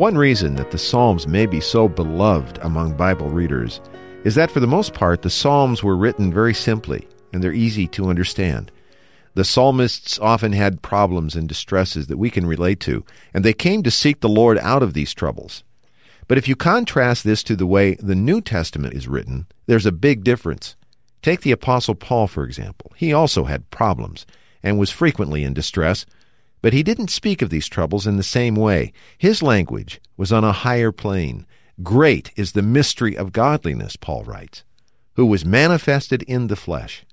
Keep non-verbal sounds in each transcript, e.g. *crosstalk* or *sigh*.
One reason that the Psalms may be so beloved among Bible readers is that for the most part the Psalms were written very simply and they're easy to understand. The psalmists often had problems and distresses that we can relate to, and they came to seek the Lord out of these troubles. But if you contrast this to the way the New Testament is written, there's a big difference. Take the Apostle Paul, for example. He also had problems and was frequently in distress, but he didn't speak of these troubles in the same way. His language was on a higher plane. Great is the mystery of godliness, Paul writes, who was manifested in the flesh.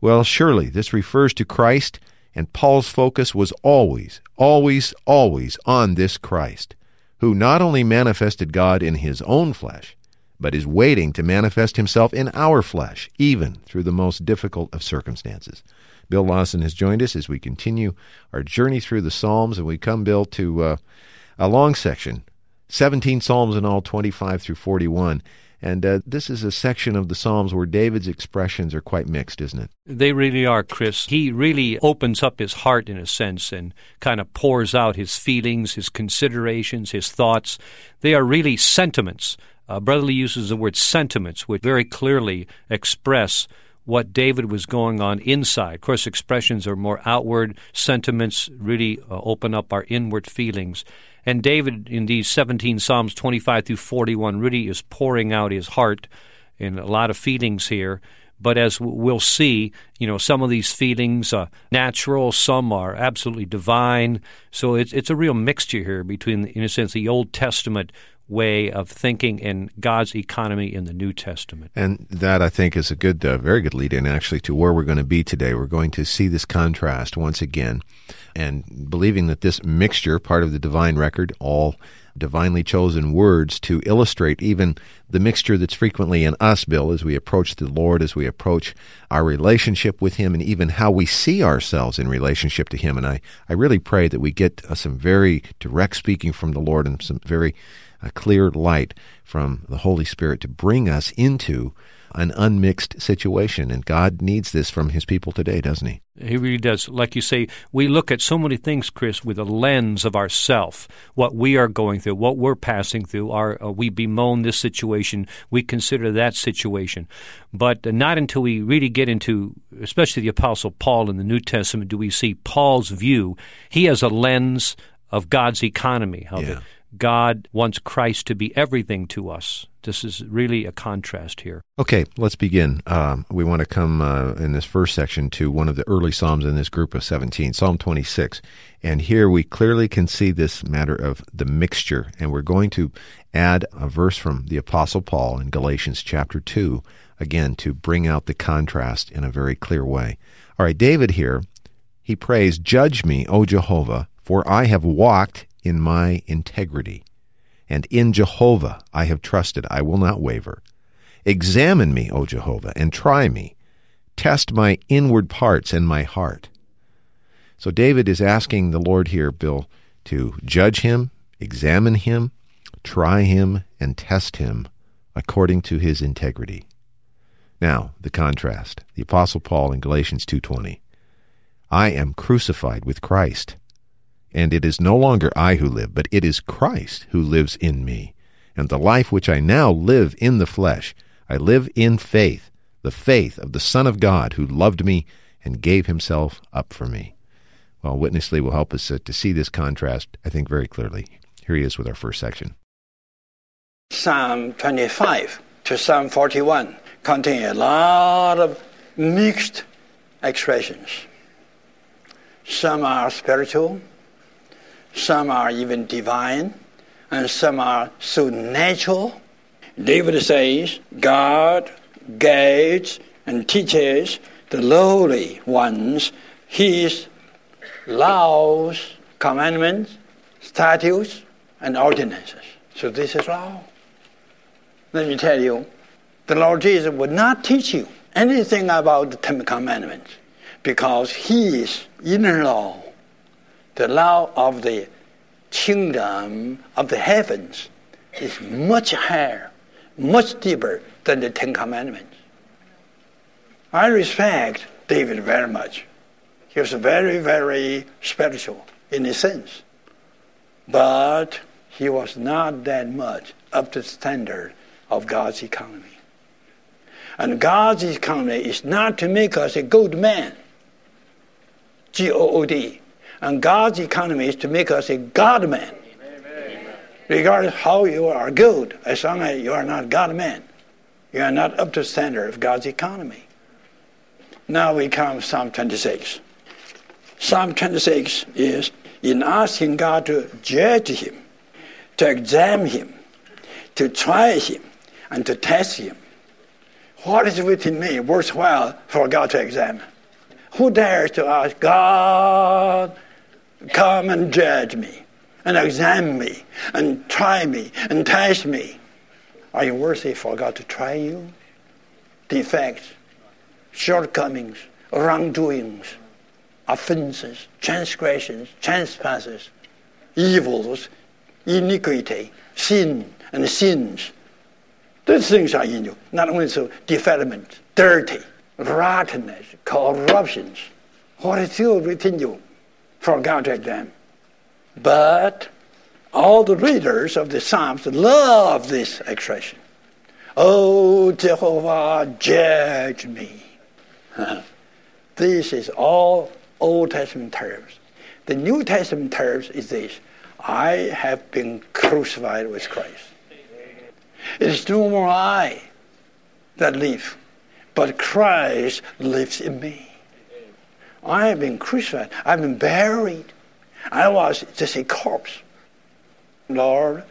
Well, surely this refers to Christ, and Paul's focus was always, always, always on this Christ, who not only manifested God in his own flesh, but is waiting to manifest himself in our flesh, even through the most difficult of circumstances. Bill Lawson has joined us as we continue our journey through the Psalms, and we come, Bill, to uh, a long section 17 Psalms in all, 25 through 41. And uh, this is a section of the Psalms where David's expressions are quite mixed, isn't it? They really are, Chris. He really opens up his heart, in a sense, and kind of pours out his feelings, his considerations, his thoughts. They are really sentiments. Uh, Brother Lee uses the word sentiments, which very clearly express what David was going on inside. Of course, expressions are more outward, sentiments really uh, open up our inward feelings. And David, in these 17 Psalms 25 through 41, really is pouring out his heart in a lot of feelings here. But as we'll see, you know, some of these feelings are natural, some are absolutely divine. So it's it's a real mixture here between, in a sense, the Old Testament way of thinking in God's economy in the New Testament. And that, I think, is a good, uh, very good lead in actually to where we're going to be today. We're going to see this contrast once again and believing that this mixture, part of the divine record, all divinely chosen words to illustrate even the mixture that's frequently in us, Bill, as we approach the Lord, as we approach our relationship with Him, and even how we see ourselves in relationship to Him. And I, I really pray that we get uh, some very direct speaking from the Lord and some very a clear light from the Holy Spirit to bring us into an unmixed situation. And God needs this from His people today, doesn't He? He really does. Like you say, we look at so many things, Chris, with a lens of ourself, what we are going through, what we're passing through. Our, uh, we bemoan this situation, we consider that situation. But not until we really get into, especially the Apostle Paul in the New Testament, do we see Paul's view. He has a lens of God's economy, of yeah. it. God wants Christ to be everything to us. This is really a contrast here. Okay, let's begin. Um, we want to come uh, in this first section to one of the early Psalms in this group of 17, Psalm 26. And here we clearly can see this matter of the mixture. And we're going to add a verse from the Apostle Paul in Galatians chapter 2, again, to bring out the contrast in a very clear way. All right, David here, he prays, Judge me, O Jehovah, for I have walked in my integrity. And in Jehovah I have trusted, I will not waver. Examine me, O Jehovah, and try me. Test my inward parts and my heart. So David is asking the Lord here, Bill, to judge him, examine him, try him, and test him according to his integrity. Now, the contrast. The apostle Paul in Galatians 2:20. I am crucified with Christ. And it is no longer I who live, but it is Christ who lives in me. And the life which I now live in the flesh, I live in faith, the faith of the Son of God who loved me and gave himself up for me. Well, Witness Lee will help us uh, to see this contrast, I think, very clearly. Here he is with our first section. Psalm 25 to Psalm 41 contain a lot of mixed expressions. Some are spiritual, some are even divine, and some are so natural. David says, God guides and teaches the lowly ones his laws, commandments, statutes, and ordinances. So this is law. Let me tell you, the Lord Jesus would not teach you anything about the Ten Commandments because He is inner law, the law of the kingdom of the heavens is much higher, much deeper than the Ten Commandments. I respect David very much. He was very, very spiritual in a sense. But he was not that much up to the standard of God's economy. And God's economy is not to make us a good man, G O O D. And God's economy is to make us a God man. Regardless how you are good, as long as you are not God man, you are not up to standard of God's economy. Now we come to Psalm 26. Psalm 26 is in asking God to judge him, to examine him, to try him, and to test him. What is within me worthwhile for God to examine? Who dares to ask God, come and judge me, and examine me, and try me, and test me? Are you worthy for God to try you? Defects, shortcomings, wrongdoings, offenses, transgressions, trespasses, evils, iniquity, sin, and sins. These things are in you. Not only so, defilement, dirty, rottenness, corruptions. What is still within you God to examine? But all the readers of the Psalms love this expression. Oh, Jehovah, judge me. this is all Old Testament terms. The New Testament terms is this I have been crucified with Christ. It is no more I that live, but Christ lives in me. I have been crucified. I've been buried. I was just a corpse. Lord,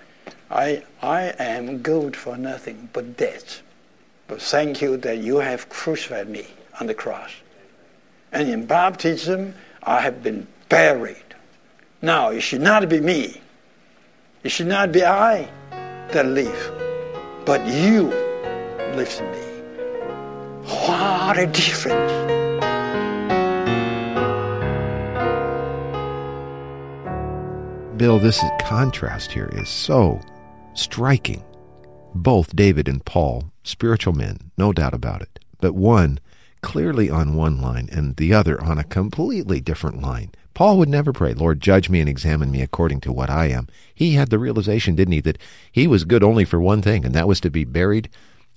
I, I am good for nothing but death. But thank you that you have crucified me on the cross. And in baptism, I have been buried. Now, it should not be me. It should not be I that live, but you live in me. What a difference. Bill, this contrast here is so striking. Both David and Paul, spiritual men, no doubt about it, but one clearly on one line and the other on a completely different line. Paul would never pray, Lord, judge me and examine me according to what I am. He had the realization, didn't he, that he was good only for one thing, and that was to be buried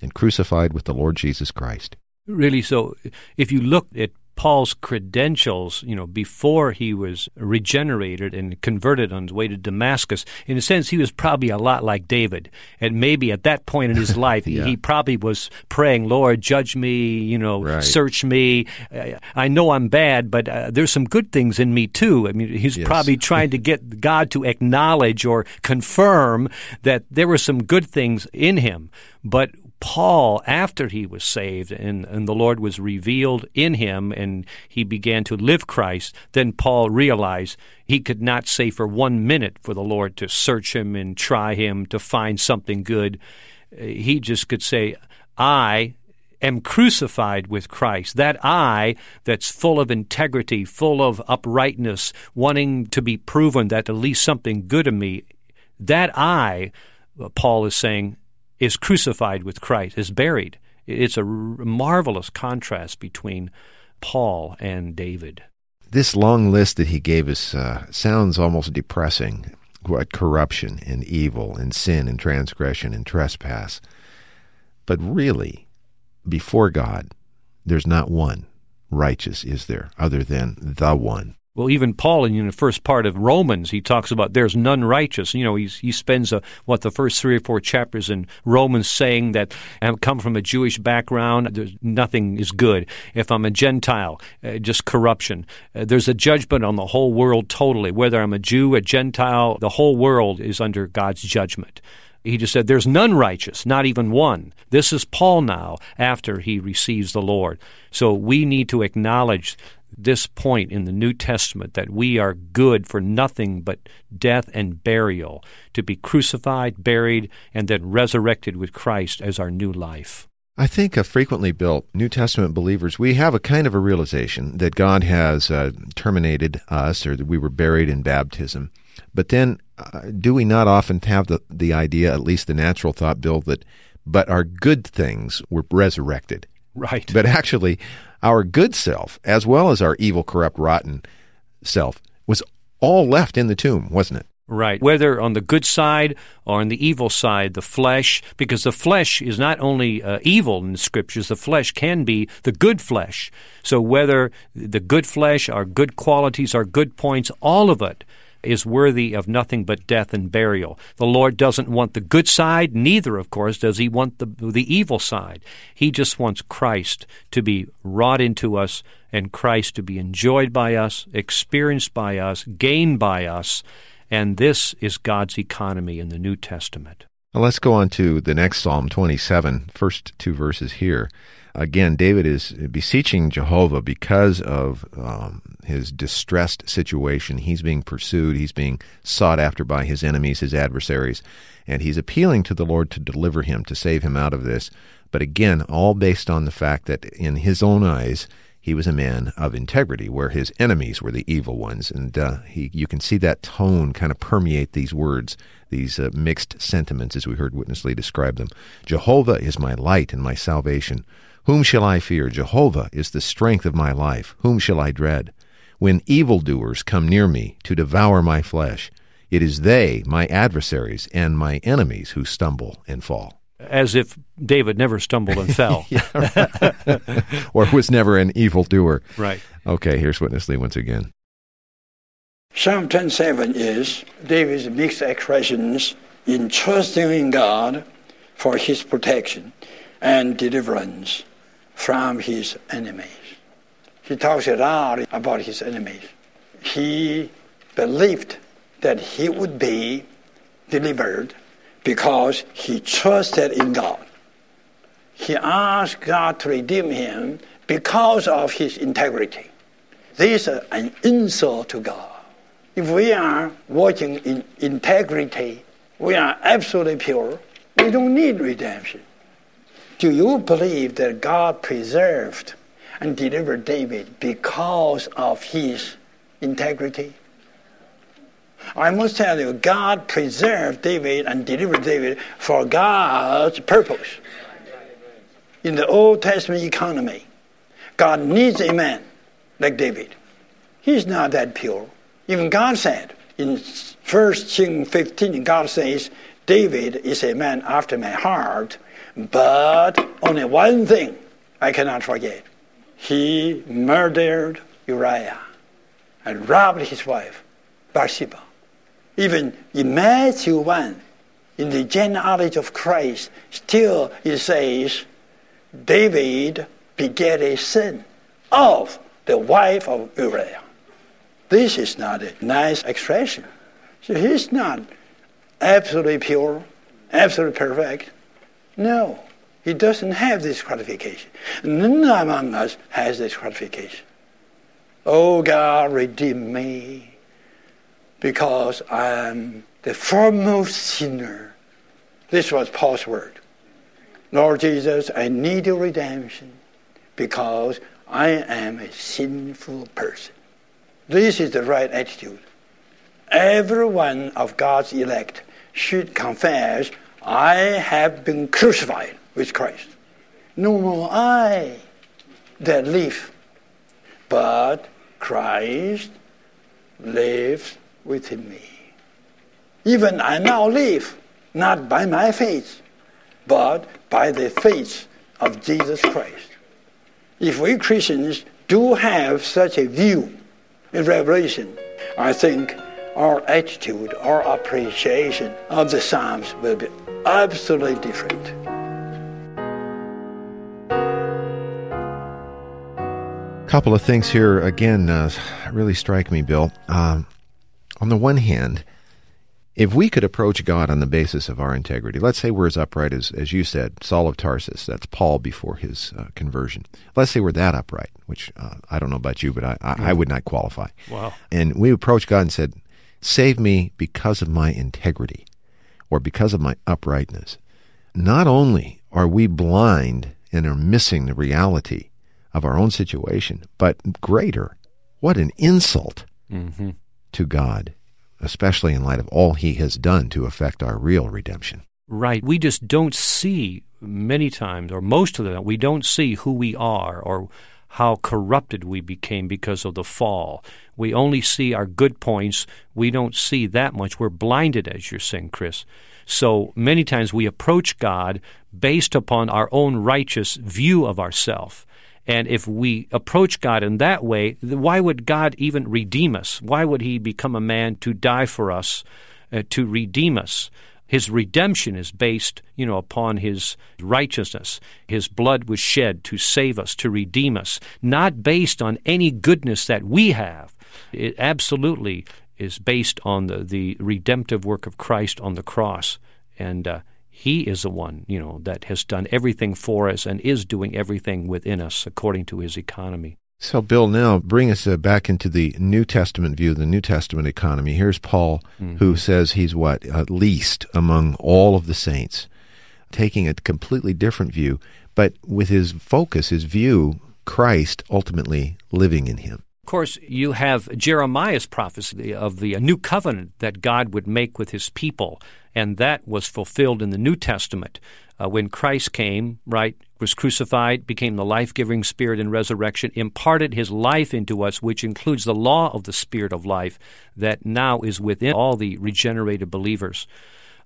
and crucified with the Lord Jesus Christ. Really, so if you look at Paul's credentials, you know, before he was regenerated and converted on his way to Damascus, in a sense, he was probably a lot like David. And maybe at that point in his *laughs* life, yeah. he probably was praying, Lord, judge me, you know, right. search me. I know I'm bad, but uh, there's some good things in me too. I mean, he's yes. probably *laughs* trying to get God to acknowledge or confirm that there were some good things in him. But Paul, after he was saved and, and the Lord was revealed in him and he began to live Christ, then Paul realized he could not say for one minute for the Lord to search him and try him to find something good. Uh, he just could say, I am crucified with Christ. That I that's full of integrity, full of uprightness, wanting to be proven that at least something good in me, that I, uh, Paul is saying, is crucified with Christ, is buried. It's a marvelous contrast between Paul and David. This long list that he gave us uh, sounds almost depressing. What corruption and evil and sin and transgression and trespass. But really, before God, there's not one righteous, is there, other than the one. Well, even Paul in the first part of Romans, he talks about there's none righteous. You know, he, he spends a, what the first three or four chapters in Romans saying that I come from a Jewish background, there's, nothing is good. If I'm a Gentile, uh, just corruption. Uh, there's a judgment on the whole world totally. Whether I'm a Jew, a Gentile, the whole world is under God's judgment. He just said, There's none righteous, not even one. This is Paul now after he receives the Lord. So we need to acknowledge this point in the New Testament that we are good for nothing but death and burial, to be crucified, buried, and then resurrected with Christ as our new life. I think uh, frequently, Bill, New Testament believers, we have a kind of a realization that God has uh, terminated us or that we were buried in baptism. But then, uh, do we not often have the, the idea, at least the natural thought, Bill, that but our good things were resurrected? Right. But actually, our good self, as well as our evil, corrupt, rotten self, was all left in the tomb, wasn't it? Right. Whether on the good side or on the evil side, the flesh, because the flesh is not only uh, evil in the scriptures, the flesh can be the good flesh. So whether the good flesh, our good qualities, our good points, all of it is worthy of nothing but death and burial. The Lord doesn't want the good side, neither, of course, does he want the, the evil side. He just wants Christ to be wrought into us and Christ to be enjoyed by us, experienced by us, gained by us. And this is God's economy in the New Testament. Let's go on to the next Psalm 27, first two verses here. Again, David is beseeching Jehovah because of um, his distressed situation. He's being pursued, he's being sought after by his enemies, his adversaries, and he's appealing to the Lord to deliver him, to save him out of this. But again, all based on the fact that in his own eyes, he was a man of integrity, where his enemies were the evil ones. And uh, he, you can see that tone kind of permeate these words, these uh, mixed sentiments, as we heard Witness Lee describe them. Jehovah is my light and my salvation. Whom shall I fear? Jehovah is the strength of my life. Whom shall I dread? When evildoers come near me to devour my flesh, it is they, my adversaries, and my enemies who stumble and fall. As if David never stumbled and fell. *laughs* *laughs* or was never an evildoer. Right. Okay, here's Witness Lee once again. Psalm 27 is David's mixed expressions in trusting in God for his protection and deliverance from his enemies. He talks a lot about his enemies. He believed that he would be delivered because he trusted in God. He asked God to redeem him because of his integrity. This is an insult to God. If we are walking in integrity, we are absolutely pure, we don't need redemption. Do you believe that God preserved and delivered David because of his integrity? I must tell you, God preserved David and delivered David for God's purpose. In the Old Testament economy, God needs a man like David. He's not that pure. Even God said in 1 King 15, God says, David is a man after my heart but only one thing I cannot forget. He murdered Uriah and robbed his wife, Bathsheba. Even in Matthew 1, in the genealogy of Christ, still it says, David begat a son of the wife of Uriah. This is not a nice expression. So he's not absolutely pure, absolutely perfect. No, he doesn't have this qualification. None among us has this qualification. Oh God, redeem me because I am the foremost sinner. This was Paul's word. Lord Jesus, I need your redemption because I am a sinful person. This is the right attitude. Every one of God's elect should confess I have been crucified with Christ. No more I that live, but Christ lives within me. Even I now live, not by my faith, but by the faith of Jesus Christ. If we Christians do have such a view in Revelation, I think our attitude, our appreciation of the Psalms will be absolutely different. couple of things here again uh, really strike me, Bill. Um, on the one hand, if we could approach God on the basis of our integrity, let's say we're as upright as, as you said, Saul of Tarsus, that's Paul before his uh, conversion. Let's say we're that upright, which uh, I don't know about you, but I, I, I, would not qualify. Wow. And we approached God and said, Save me because of my integrity or because of my uprightness. Not only are we blind and are missing the reality of our own situation, but greater, what an insult mm-hmm. to God especially in light of all he has done to effect our real redemption. Right. We just don't see many times, or most of the time, we don't see who we are or how corrupted we became because of the fall. We only see our good points. We don't see that much. We're blinded, as you're saying, Chris. So many times we approach God based upon our own righteous view of ourself. And if we approach God in that way, why would God even redeem us? Why would He become a man to die for us, uh, to redeem us? His redemption is based, you know, upon his righteousness. His blood was shed to save us, to redeem us, not based on any goodness that we have. It absolutely is based on the, the redemptive work of Christ on the cross. And uh, he is the one, you know, that has done everything for us and is doing everything within us according to his economy. So, Bill, now bring us uh, back into the New Testament view, the New Testament economy. Here's Paul, mm-hmm. who says he's what? At least among all of the saints, taking a completely different view, but with his focus, his view, Christ ultimately living in him. Of course, you have Jeremiah's prophecy of the new covenant that God would make with his people and that was fulfilled in the New Testament. Uh, when Christ came, right, was crucified, became the life giving Spirit in resurrection, imparted his life into us, which includes the law of the Spirit of life that now is within all the regenerated believers.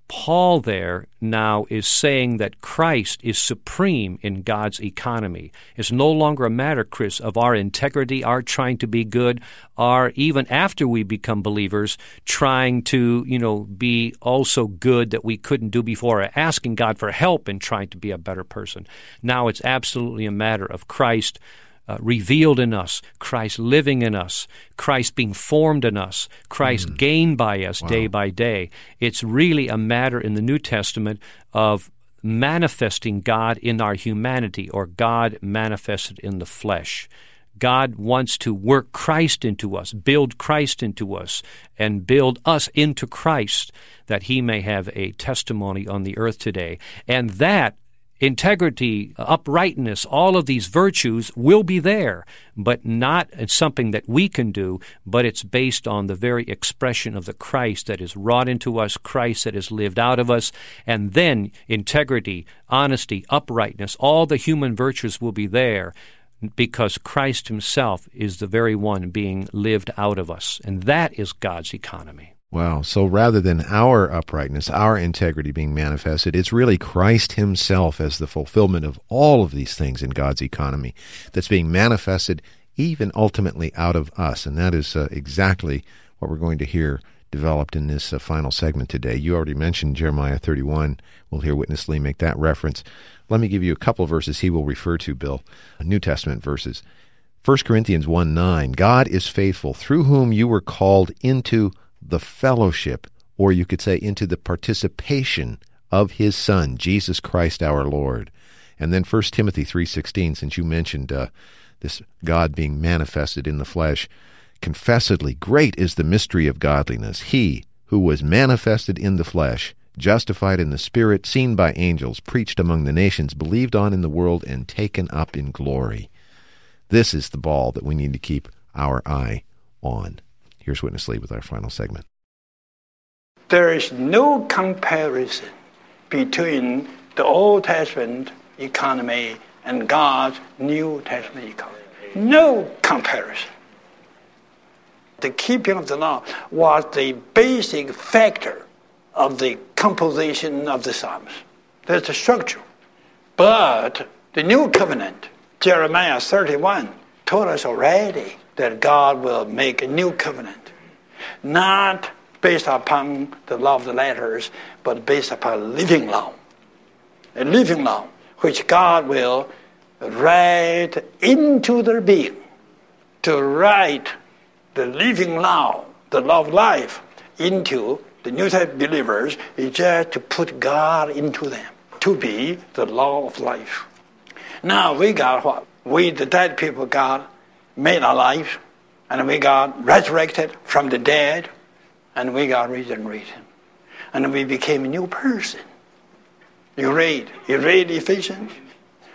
Paul there now is saying that Christ is supreme in God's economy. It's no longer a matter, Chris, of our integrity, our trying to be good, our even after we become believers, trying to, you know, be also good that we couldn't do before, asking God for help in trying to be a better person. Now it's absolutely a matter of Christ uh, revealed in us, Christ living in us, Christ being formed in us, Christ mm. gained by us wow. day by day. It's really a matter in the New Testament of manifesting God in our humanity or God manifested in the flesh. God wants to work Christ into us, build Christ into us, and build us into Christ that he may have a testimony on the earth today. And that integrity, uprightness, all of these virtues will be there, but not something that we can do, but it's based on the very expression of the Christ that is wrought into us, Christ that is lived out of us, and then integrity, honesty, uprightness, all the human virtues will be there because Christ himself is the very one being lived out of us, and that is God's economy. Wow. So rather than our uprightness, our integrity being manifested, it's really Christ Himself as the fulfillment of all of these things in God's economy that's being manifested even ultimately out of us. And that is uh, exactly what we're going to hear developed in this uh, final segment today. You already mentioned Jeremiah 31. We'll hear Witness Lee make that reference. Let me give you a couple verses he will refer to, Bill, New Testament verses. 1 Corinthians 1 9. God is faithful, through whom you were called into the fellowship, or you could say into the participation of his son, Jesus Christ our Lord. And then 1 Timothy 3:16 since you mentioned uh, this God being manifested in the flesh, confessedly great is the mystery of godliness. He who was manifested in the flesh, justified in the spirit, seen by angels, preached among the nations, believed on in the world and taken up in glory. This is the ball that we need to keep our eye on. Here's Witness Lee with our final segment. There is no comparison between the Old Testament economy and God's New Testament economy. No comparison. The keeping of the law was the basic factor of the composition of the Psalms. That's the structure. But the New Covenant, Jeremiah 31, told us already that God will make a new covenant, not based upon the law of the letters, but based upon living law. A living law which God will write into their being to write the living law, the law of life, into the New Testament believers is just to put God into them, to be the law of life. Now we got what? We, the dead people, got made alive, and we got resurrected from the dead, and we got regenerated. And we became a new person. You read, you read Ephesians,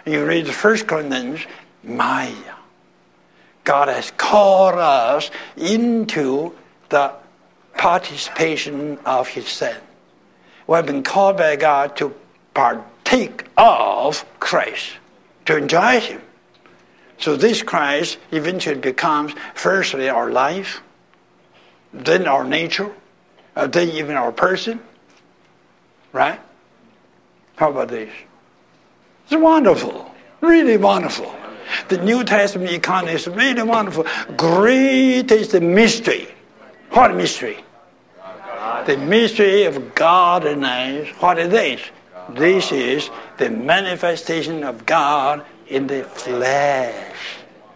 you read the First Corinthians, Maya. God has called us into the participation of His Son. We have been called by God to partake of Christ, to enjoy Him. So this Christ eventually becomes firstly our life, then our nature, uh, then even our person. Right? How about this? It's wonderful, really wonderful. The New Testament economy is really wonderful. Great is the mystery. What mystery? The mystery of godliness. What is this? This is the manifestation of God in the flesh.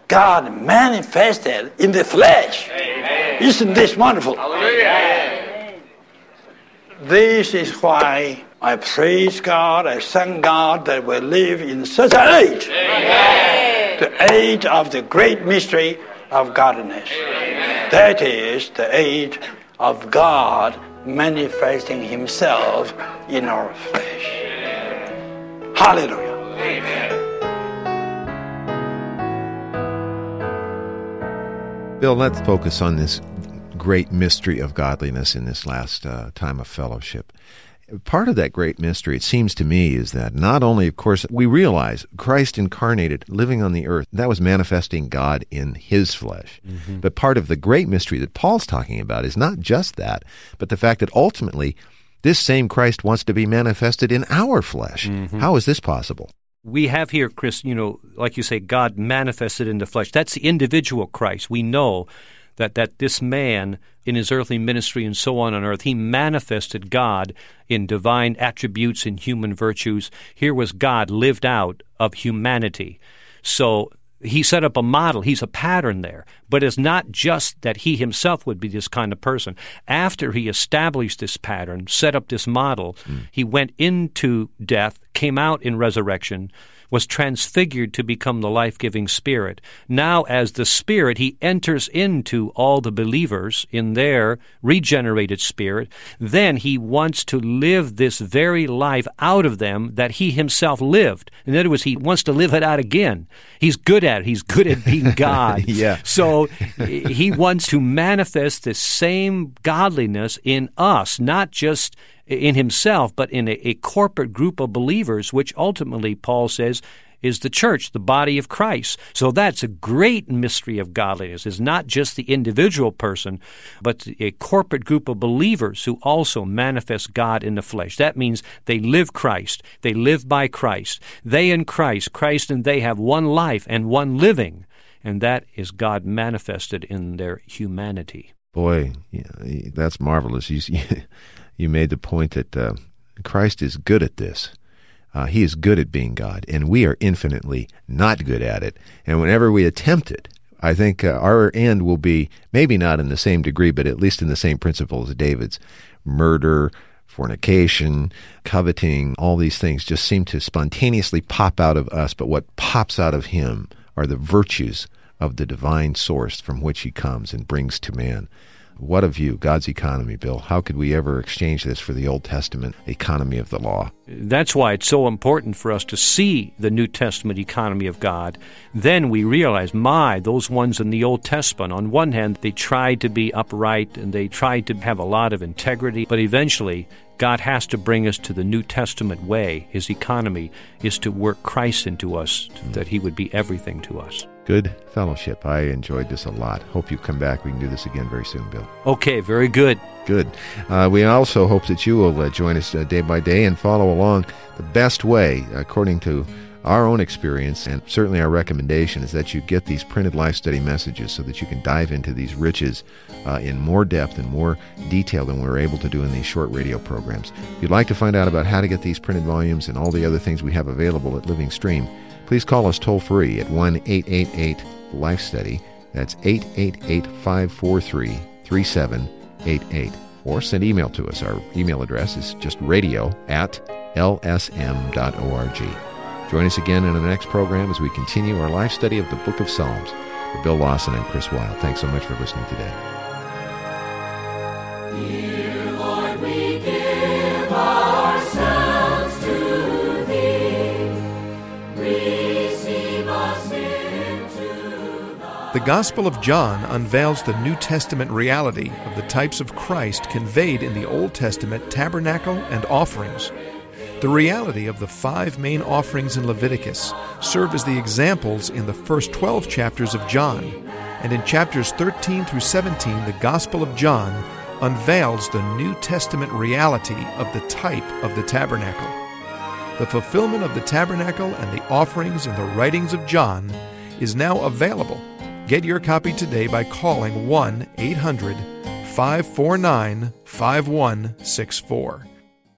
God manifested in the flesh. Amen. Isn't this wonderful? Hallelujah. This is why I praise God, I thank God that we live in such an age. Amen. The age of the great mystery of godliness. Amen. That is the age of God manifesting Himself in our flesh. Hallelujah. Bill, let's focus on this great mystery of godliness in this last uh, time of fellowship. Part of that great mystery, it seems to me, is that not only, of course, we realize Christ incarnated, living on the earth, that was manifesting God in his flesh. Mm-hmm. But part of the great mystery that Paul's talking about is not just that, but the fact that ultimately this same Christ wants to be manifested in our flesh. Mm-hmm. How is this possible? We have here, Chris, you know, like you say, God manifested in the flesh. That's the individual Christ. We know that, that this man in his earthly ministry and so on on earth, he manifested God in divine attributes and human virtues. Here was God lived out of humanity. So he set up a model. He's a pattern there. But it's not just that he himself would be this kind of person. After he established this pattern, set up this model, mm. he went into death, came out in resurrection, was transfigured to become the life giving Spirit. Now, as the Spirit, he enters into all the believers in their regenerated spirit. Then he wants to live this very life out of them that he himself lived. In other words, he wants to live it out again. He's good at it, he's good at being *laughs* God. yeah. So he wants to manifest the same godliness in us, not just in himself, but in a, a corporate group of believers, which ultimately, Paul says, is the church, the body of Christ. So that's a great mystery of godliness. It's not just the individual person, but a corporate group of believers who also manifest God in the flesh. That means they live Christ. They live by Christ. They and Christ, Christ and they have one life and one living. And that is God manifested in their humanity. Boy, that's marvelous. You, *laughs* you made the point that uh, Christ is good at this. Uh, he is good at being God, and we are infinitely not good at it. And whenever we attempt it, I think uh, our end will be maybe not in the same degree, but at least in the same principle as David's murder, fornication, coveting, all these things just seem to spontaneously pop out of us. But what pops out of him are the virtues of the divine source from which he comes and brings to man. What a view, God's economy, Bill. How could we ever exchange this for the Old Testament economy of the law? That's why it's so important for us to see the New Testament economy of God. Then we realize, my, those ones in the Old Testament, on one hand, they tried to be upright and they tried to have a lot of integrity, but eventually God has to bring us to the New Testament way. His economy is to work Christ into us, that He would be everything to us. Good fellowship. I enjoyed this a lot. Hope you come back. We can do this again very soon, Bill. Okay, very good. Good. Uh, we also hope that you will uh, join us uh, day by day and follow along the best way, according to our own experience and certainly our recommendation is that you get these printed life study messages so that you can dive into these riches uh, in more depth and more detail than we're able to do in these short radio programs. If you'd like to find out about how to get these printed volumes and all the other things we have available at Living Stream, please call us toll free at 1 888 Life Study. That's 888 543 3788. or send email to us. Our email address is just radio at lsm.org. Join us again in the next program as we continue our life study of the book of Psalms. For Bill Lawson and Chris Wilde, thanks so much for listening today. The Gospel of John unveils the New Testament reality of the types of Christ conveyed in the Old Testament tabernacle and offerings. The reality of the five main offerings in Leviticus serve as the examples in the first 12 chapters of John, and in chapters 13 through 17, the Gospel of John unveils the New Testament reality of the type of the tabernacle. The fulfillment of the tabernacle and the offerings in the writings of John is now available Get your copy today by calling 1 800 549 5164.